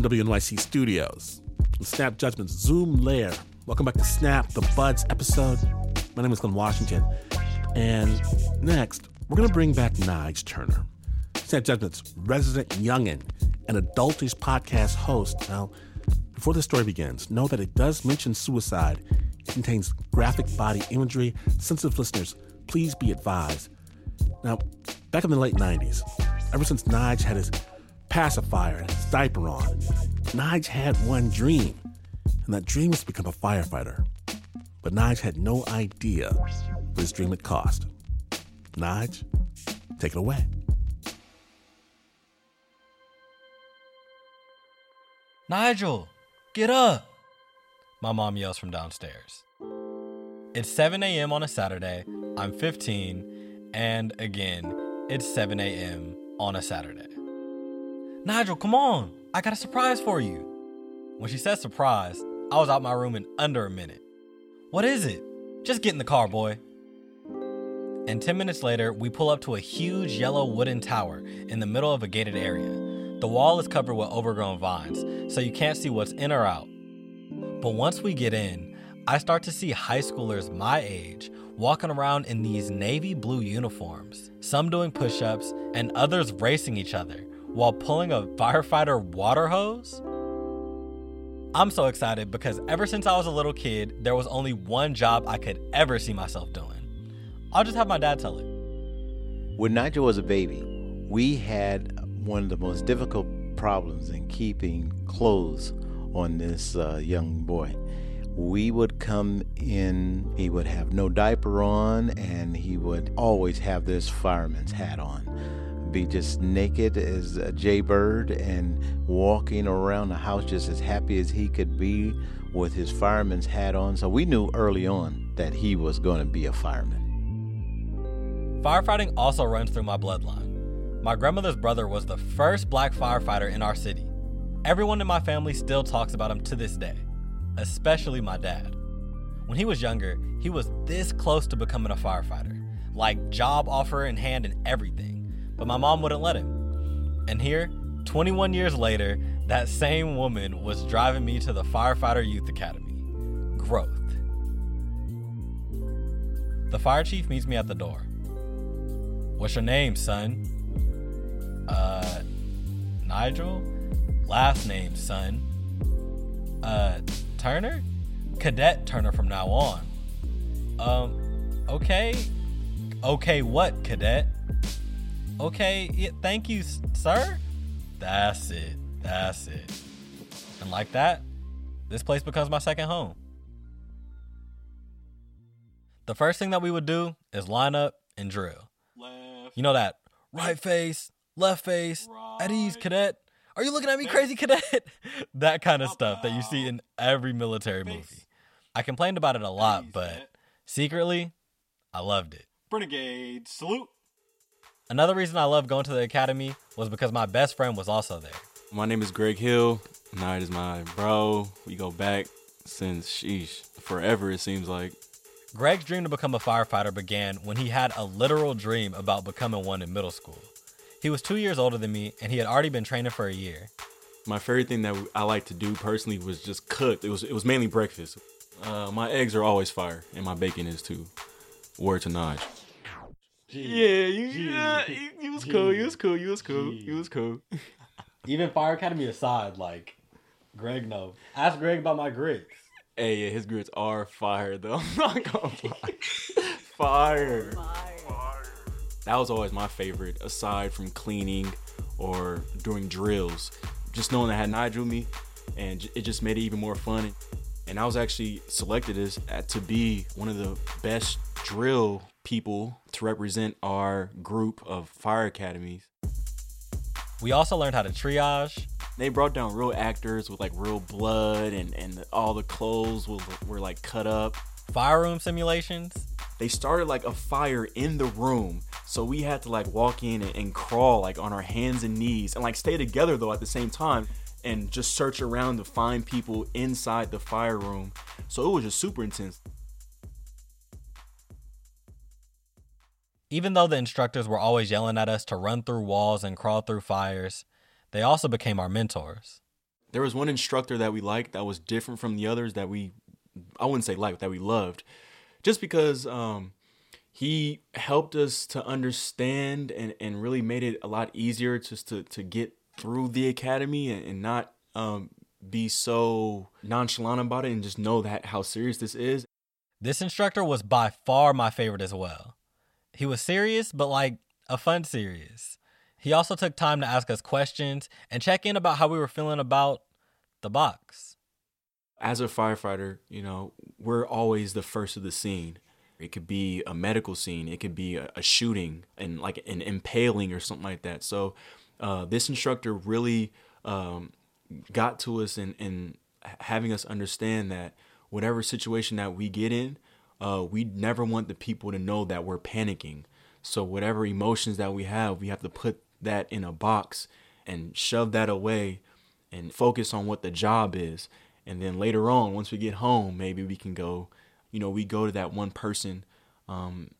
from WNYC Studios. Snap Judgment's Zoom Lair. Welcome back to Snap, the Buds episode. My name is Glenn Washington. And next, we're going to bring back Nyge Turner, Snap Judgment's resident youngin' and adultish podcast host. Now, before the story begins, know that it does mention suicide. It contains graphic body imagery. Sensitive listeners, please be advised. Now, back in the late 90s, ever since Nyge had his pacifier and his diaper on, Nyge had one dream, and that dream was to become a firefighter. But Nyge had no idea what his dream would cost. Nyge, take it away. Nigel, get up! My mom yells from downstairs. It's 7 a.m. on a Saturday. I'm 15, and again, it's 7 a.m. on a Saturday. Nigel, come on! I got a surprise for you. When she said surprise, I was out my room in under a minute. What is it? Just get in the car, boy. And 10 minutes later, we pull up to a huge yellow wooden tower in the middle of a gated area. The wall is covered with overgrown vines, so you can't see what's in or out. But once we get in, I start to see high schoolers my age walking around in these navy blue uniforms, some doing push ups and others racing each other while pulling a firefighter water hose. I'm so excited because ever since I was a little kid, there was only one job I could ever see myself doing. I'll just have my dad tell it. When Nigel was a baby, we had one of the most difficult problems in keeping clothes on this uh, young boy. We would come in, he would have no diaper on, and he would always have this fireman's hat on. Be just naked as a jaybird and walking around the house just as happy as he could be with his fireman's hat on. So we knew early on that he was going to be a fireman. Firefighting also runs through my bloodline. My grandmother's brother was the first black firefighter in our city. Everyone in my family still talks about him to this day, especially my dad. When he was younger, he was this close to becoming a firefighter, like job offer in hand and everything, but my mom wouldn't let him. And here, 21 years later, that same woman was driving me to the Firefighter Youth Academy. Growth. The fire chief meets me at the door. What's your name, son? Uh, Nigel? Last name, son. Uh, Turner? Cadet Turner from now on. Um, okay. Okay, what, cadet? Okay, yeah, thank you, sir. That's it. That's it. And like that, this place becomes my second home. The first thing that we would do is line up and drill. Left, You know that right face, left face, at ease, cadet. Are you looking at me crazy, cadet? that kind of stuff that you see in every military Face. movie. I complained about it a lot, but secretly, I loved it. Renegade, salute. Another reason I loved going to the academy was because my best friend was also there. My name is Greg Hill. Nyge is my bro. We go back since sheesh forever. It seems like. Greg's dream to become a firefighter began when he had a literal dream about becoming one in middle school. He was two years older than me, and he had already been training for a year. My favorite thing that I like to do personally was just cook. It was it was mainly breakfast. Uh, my eggs are always fire, and my bacon is too. Word to Nyge. Yeah, you, yeah, you, you was cool. You was cool. You was cool. You was cool. Even Fire Academy aside, like, Greg knows. Ask Greg about my grits. Hey, yeah, his grits are fire though. I'm not gonna lie. Fire. That was always my favorite, aside from cleaning or doing drills. Just knowing I had Nigel me, and it just made it even more fun. And I was actually selected as uh, to be one of the best drill people to represent our group of fire academies. We also learned how to triage. They brought down real actors with like real blood, and and all the clothes were, were like cut up. Fire room simulations. they started like a fire in the room so we had to like walk in and, and crawl like on our hands and knees and like stay together though at the same time and just search around to find people inside the fire room so it was just super intense Even though the instructors were always yelling at us to run through walls and crawl through fires, they also became our mentors. There was one instructor that we liked that was different from the others that we, I wouldn't say liked, that we loved, just because um, he helped us to understand and, and really made it a lot easier just to, to get through the academy and, and not um, be so nonchalant about it and just know that how serious this is. This instructor was by far my favorite as well. He was serious, but like a fun serious. He also took time to ask us questions and check in about how we were feeling about the box. As a firefighter, you know, we're always the first of the scene. It could be a medical scene, it could be a, a shooting and like an impaling or something like that. So, uh, this instructor really um, got to us and and having us understand that whatever situation that we get in, uh, we never want the people to know that we're panicking. So whatever emotions that we have, we have to put that in a box and shove that away and focus on what the job is. And then later on, once we get home, maybe we can go, you know, we go to that one person um,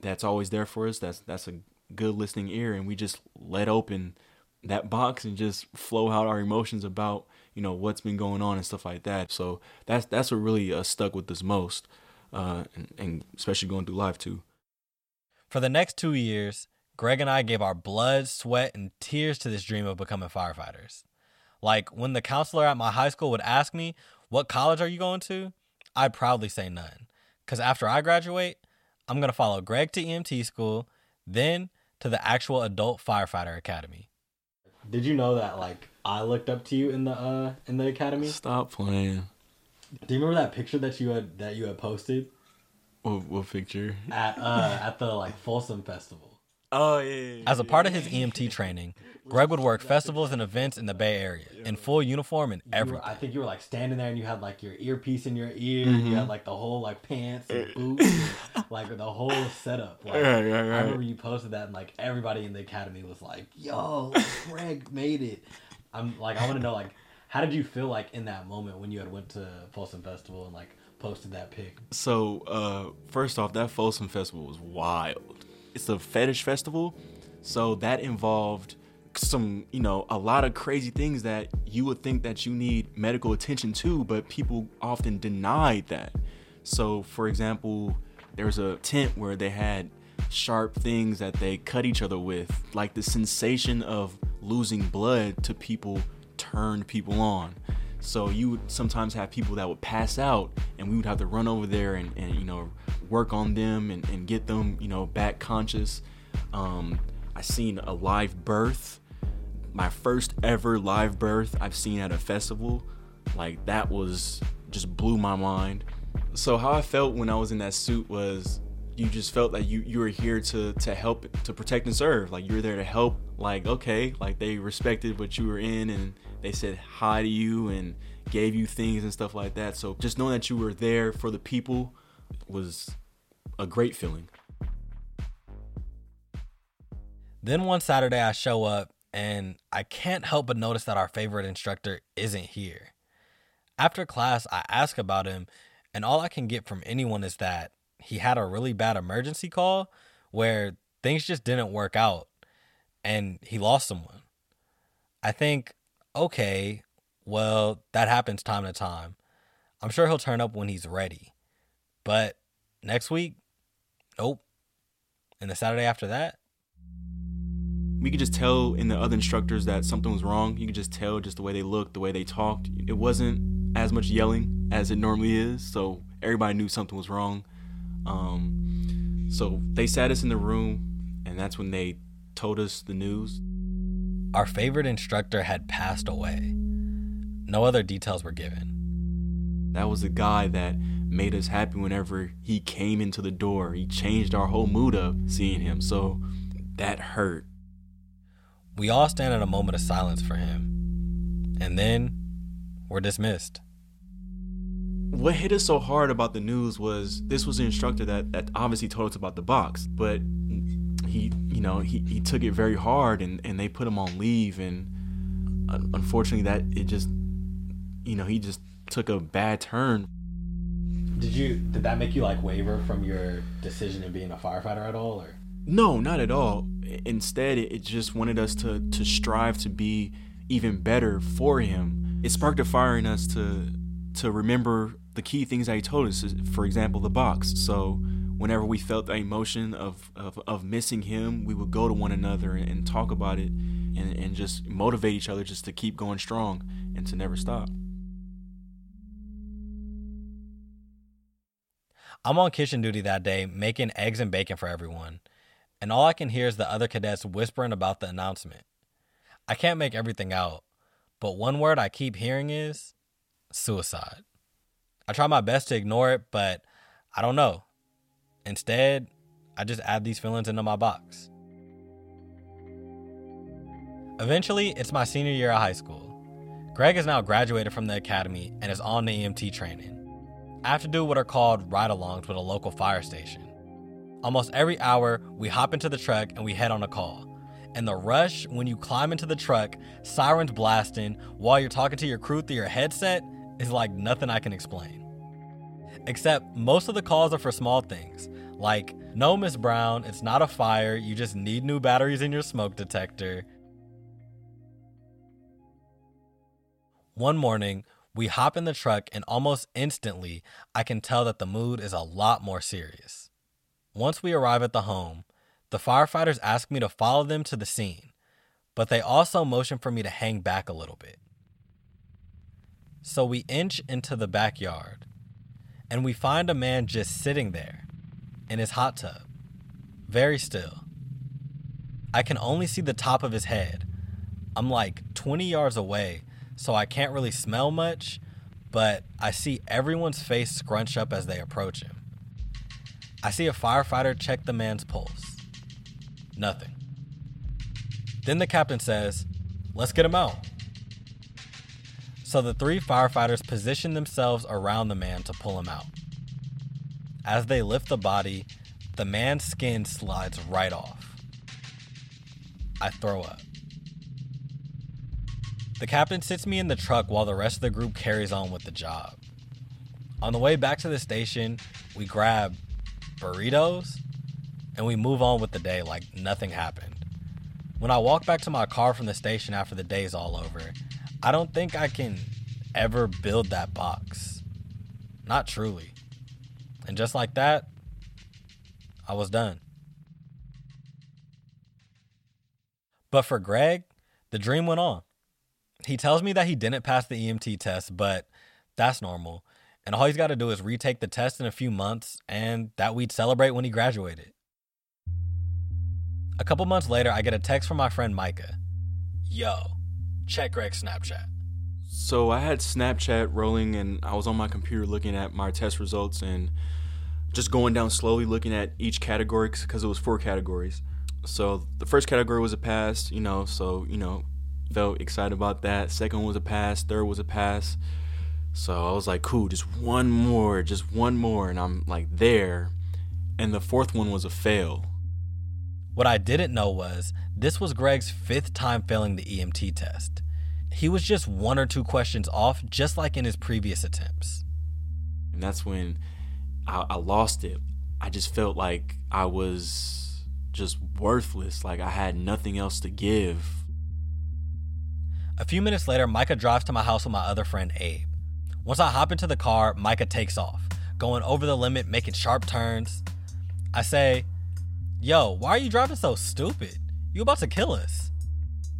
that's always there for us. That's that's a good listening ear, and we just let open that box and just flow out our emotions about you know what's been going on and stuff like that. So that's that's what really uh, stuck with us most, uh, and, and especially going through life too. For the next two years, Greg and I gave our blood, sweat, and tears to this dream of becoming firefighters. Like when the counselor at my high school would ask me, What college are you going to? I'd proudly say none. Because after I graduate, I'm going to follow Greg to EMT school, then to the actual adult firefighter academy. Did you know that like I looked up to you in the uh in the academy? Stop playing. Do you remember that picture that you had that you had posted What, what picture? at uh at the like Folsom Festival? Oh yeah. yeah, yeah. As a part of his EMT training, Greg would work festivals and events in the Bay Area in full uniform and everything. I think you were like standing there and you had like your earpiece in your ear. You had like the whole like pants and boots, like the whole setup. Like, Right, right, I remember you posted that and like everybody in the academy was like, "Yo, Greg made it." I'm like, I want to know like, how did you feel like in that moment when you had went to Folsom Festival and like posted that pic? So, uh, first off, that Folsom Festival was wild. It's a fetish festival, so that involved some, you know, a lot of crazy things that you would think that you need medical attention to, but people often denied that. So, for example, there was a tent where they had sharp things that they cut each other with, like the sensation of losing blood to people turned people on. So you would sometimes have people that would pass out, and we would have to run over there and, and you know work on them and, and get them you know back conscious. Um, I seen a live birth, my first ever live birth I've seen at a festival. Like that was just blew my mind. So how I felt when I was in that suit was you just felt that you you were here to to help to protect and serve. Like you're there to help like okay like they respected what you were in and they said hi to you and gave you things and stuff like that. So just knowing that you were there for the people was a great feeling. Then one Saturday, I show up and I can't help but notice that our favorite instructor isn't here. After class, I ask about him, and all I can get from anyone is that he had a really bad emergency call where things just didn't work out and he lost someone. I think, okay, well, that happens time to time. I'm sure he'll turn up when he's ready. But next week, nope. And the Saturday after that, we could just tell in the other instructors that something was wrong. You could just tell just the way they looked, the way they talked. It wasn't as much yelling as it normally is, so everybody knew something was wrong. Um, so they sat us in the room, and that's when they told us the news. Our favorite instructor had passed away. No other details were given. That was the guy that made us happy whenever he came into the door. He changed our whole mood up seeing him. So that hurt. We all stand in a moment of silence for him. And then we're dismissed. What hit us so hard about the news was this was the instructor that, that obviously told us about the box, but he, you know, he, he took it very hard and, and they put him on leave. And uh, unfortunately, that it just, you know, he just took a bad turn. Did you did that make you like waver from your decision of being a firefighter at all or No, not at all. Instead, it it just wanted us to to strive to be even better for him it sparked a fire in us to to remember the key things that he told us. For example, the box. So whenever we felt the emotion of, of, of missing him, we would go to one another and, and talk about it and, and just motivate each other just to keep going strong and to never stop. I'm on kitchen duty that day making eggs and bacon for everyone, and all I can hear is the other cadets whispering about the announcement. I can't make everything out, but one word I keep hearing is suicide. I try my best to ignore it, but I don't know. Instead, I just add these feelings into my box. Eventually, it's my senior year of high school. Greg has now graduated from the academy and is on the EMT training. I have to do what are called ride alongs with a local fire station. Almost every hour, we hop into the truck and we head on a call. And the rush when you climb into the truck, sirens blasting, while you're talking to your crew through your headset, is like nothing I can explain. Except most of the calls are for small things, like, no, Miss Brown, it's not a fire, you just need new batteries in your smoke detector. One morning, we hop in the truck, and almost instantly, I can tell that the mood is a lot more serious. Once we arrive at the home, the firefighters ask me to follow them to the scene, but they also motion for me to hang back a little bit. So we inch into the backyard, and we find a man just sitting there in his hot tub, very still. I can only see the top of his head. I'm like 20 yards away, so I can't really smell much, but I see everyone's face scrunch up as they approach him. I see a firefighter check the man's pulse. Nothing. Then the captain says, Let's get him out. So the three firefighters position themselves around the man to pull him out. As they lift the body, the man's skin slides right off. I throw up. The captain sits me in the truck while the rest of the group carries on with the job. On the way back to the station, we grab burritos and we move on with the day like nothing happened. When I walk back to my car from the station after the day's all over, I don't think I can ever build that box. Not truly. And just like that, I was done. But for Greg, the dream went on. He tells me that he didn't pass the EMT test, but that's normal. And all he's got to do is retake the test in a few months, and that we'd celebrate when he graduated. A couple months later, I get a text from my friend Micah. Yo, check Greg's Snapchat. So I had Snapchat rolling and I was on my computer looking at my test results and just going down slowly looking at each category because it was four categories. So the first category was a pass, you know, so, you know, felt excited about that. Second was a pass, third was a pass. So I was like, cool, just one more, just one more. And I'm like there. And the fourth one was a fail. What I didn't know was this was Greg's fifth time failing the EMT test. He was just one or two questions off, just like in his previous attempts. And that's when I, I lost it. I just felt like I was just worthless, like I had nothing else to give. A few minutes later, Micah drives to my house with my other friend Abe. Once I hop into the car, Micah takes off, going over the limit, making sharp turns. I say, Yo, why are you driving so stupid? You about to kill us.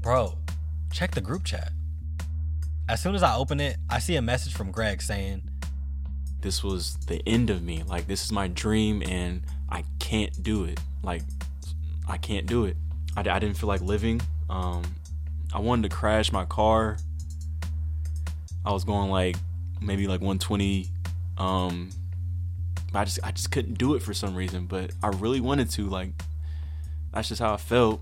Bro, check the group chat. As soon as I open it, I see a message from Greg saying, This was the end of me. Like, this is my dream, and I can't do it. Like, I can't do it. I, I didn't feel like living. Um, I wanted to crash my car. I was going like maybe like 120. Um, I just I just couldn't do it for some reason, but I really wanted to. Like, that's just how I felt.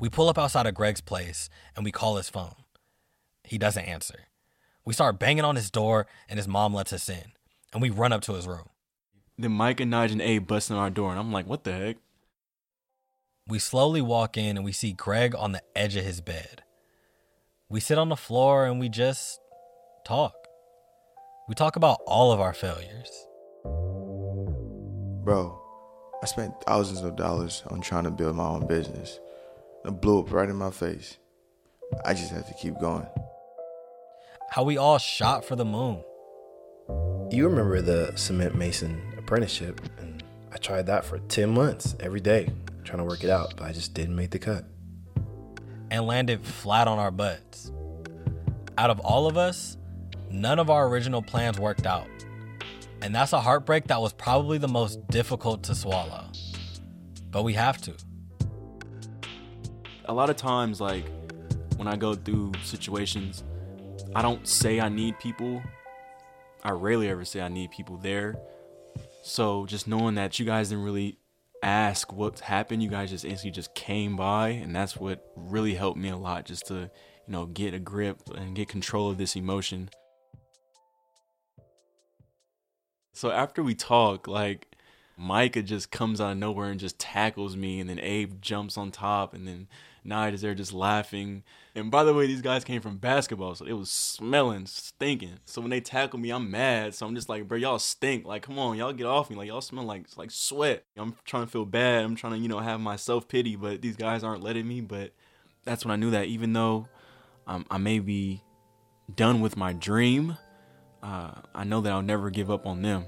We pull up outside of Greg's place and we call his phone. He doesn't answer. We start banging on his door and his mom lets us in, and we run up to his room. Then Mike and Nyge and Abe busting on our door, and I'm like, what the heck? We slowly walk in and we see Greg on the edge of his bed. We sit on the floor and we just talk. We talk about all of our failures. Bro, I spent thousands of dollars on trying to build my own business. It blew up right in my face. I just have to keep going. How we all shot for the moon. You remember the cement mason apprenticeship, and I tried that for 10 months every day, trying to work it out, but I just didn't make the cut. And landed flat on our butts. Out of all of us, none of our original plans worked out. And that's a heartbreak that was probably the most difficult to swallow. But we have to. A lot of times, like when I go through situations, I don't say I need people. I rarely ever say I need people there. So just knowing that you guys didn't really ask what happened, you guys just instantly just came by, and that's what really helped me a lot, just to you know get a grip and get control of this emotion. So after we talk, like Micah just comes out of nowhere and just tackles me, and then Abe jumps on top, and then Night is there just laughing. And by the way, these guys came from basketball, so it was smelling, stinking. So when they tackle me, I'm mad. So I'm just like, bro, y'all stink. Like, come on, y'all get off me. Like, y'all smell like like sweat. I'm trying to feel bad. I'm trying to, you know, have my self pity, but these guys aren't letting me. But that's when I knew that even though um, I may be done with my dream, uh, I know that I'll never give up on them,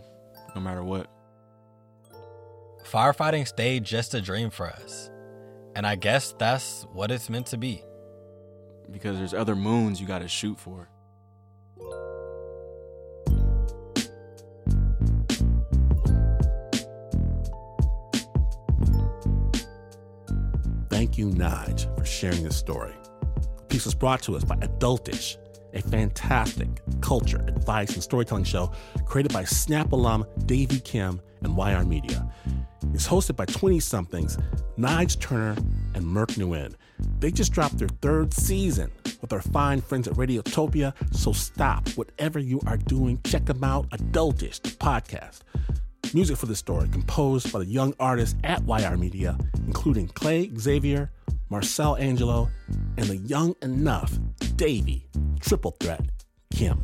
no matter what. Firefighting stayed just a dream for us. And I guess that's what it's meant to be. Because there's other moons you gotta shoot for. Thank you, Nyge, for sharing this story. The piece was brought to us by Adultish, a fantastic culture, advice, and storytelling show created by Snap alum Davey Kim and YR Media. It's hosted by 20 somethings Nyge Turner and Merk Nguyen. They just dropped their third season with our fine friends at Radiotopia, so stop whatever you are doing. Check them out, Adultish, the podcast. Music for this story composed by the young artists at YR Media, including Clay Xavier, Marcel Angelo, and the young enough Davey Triple Threat Kim.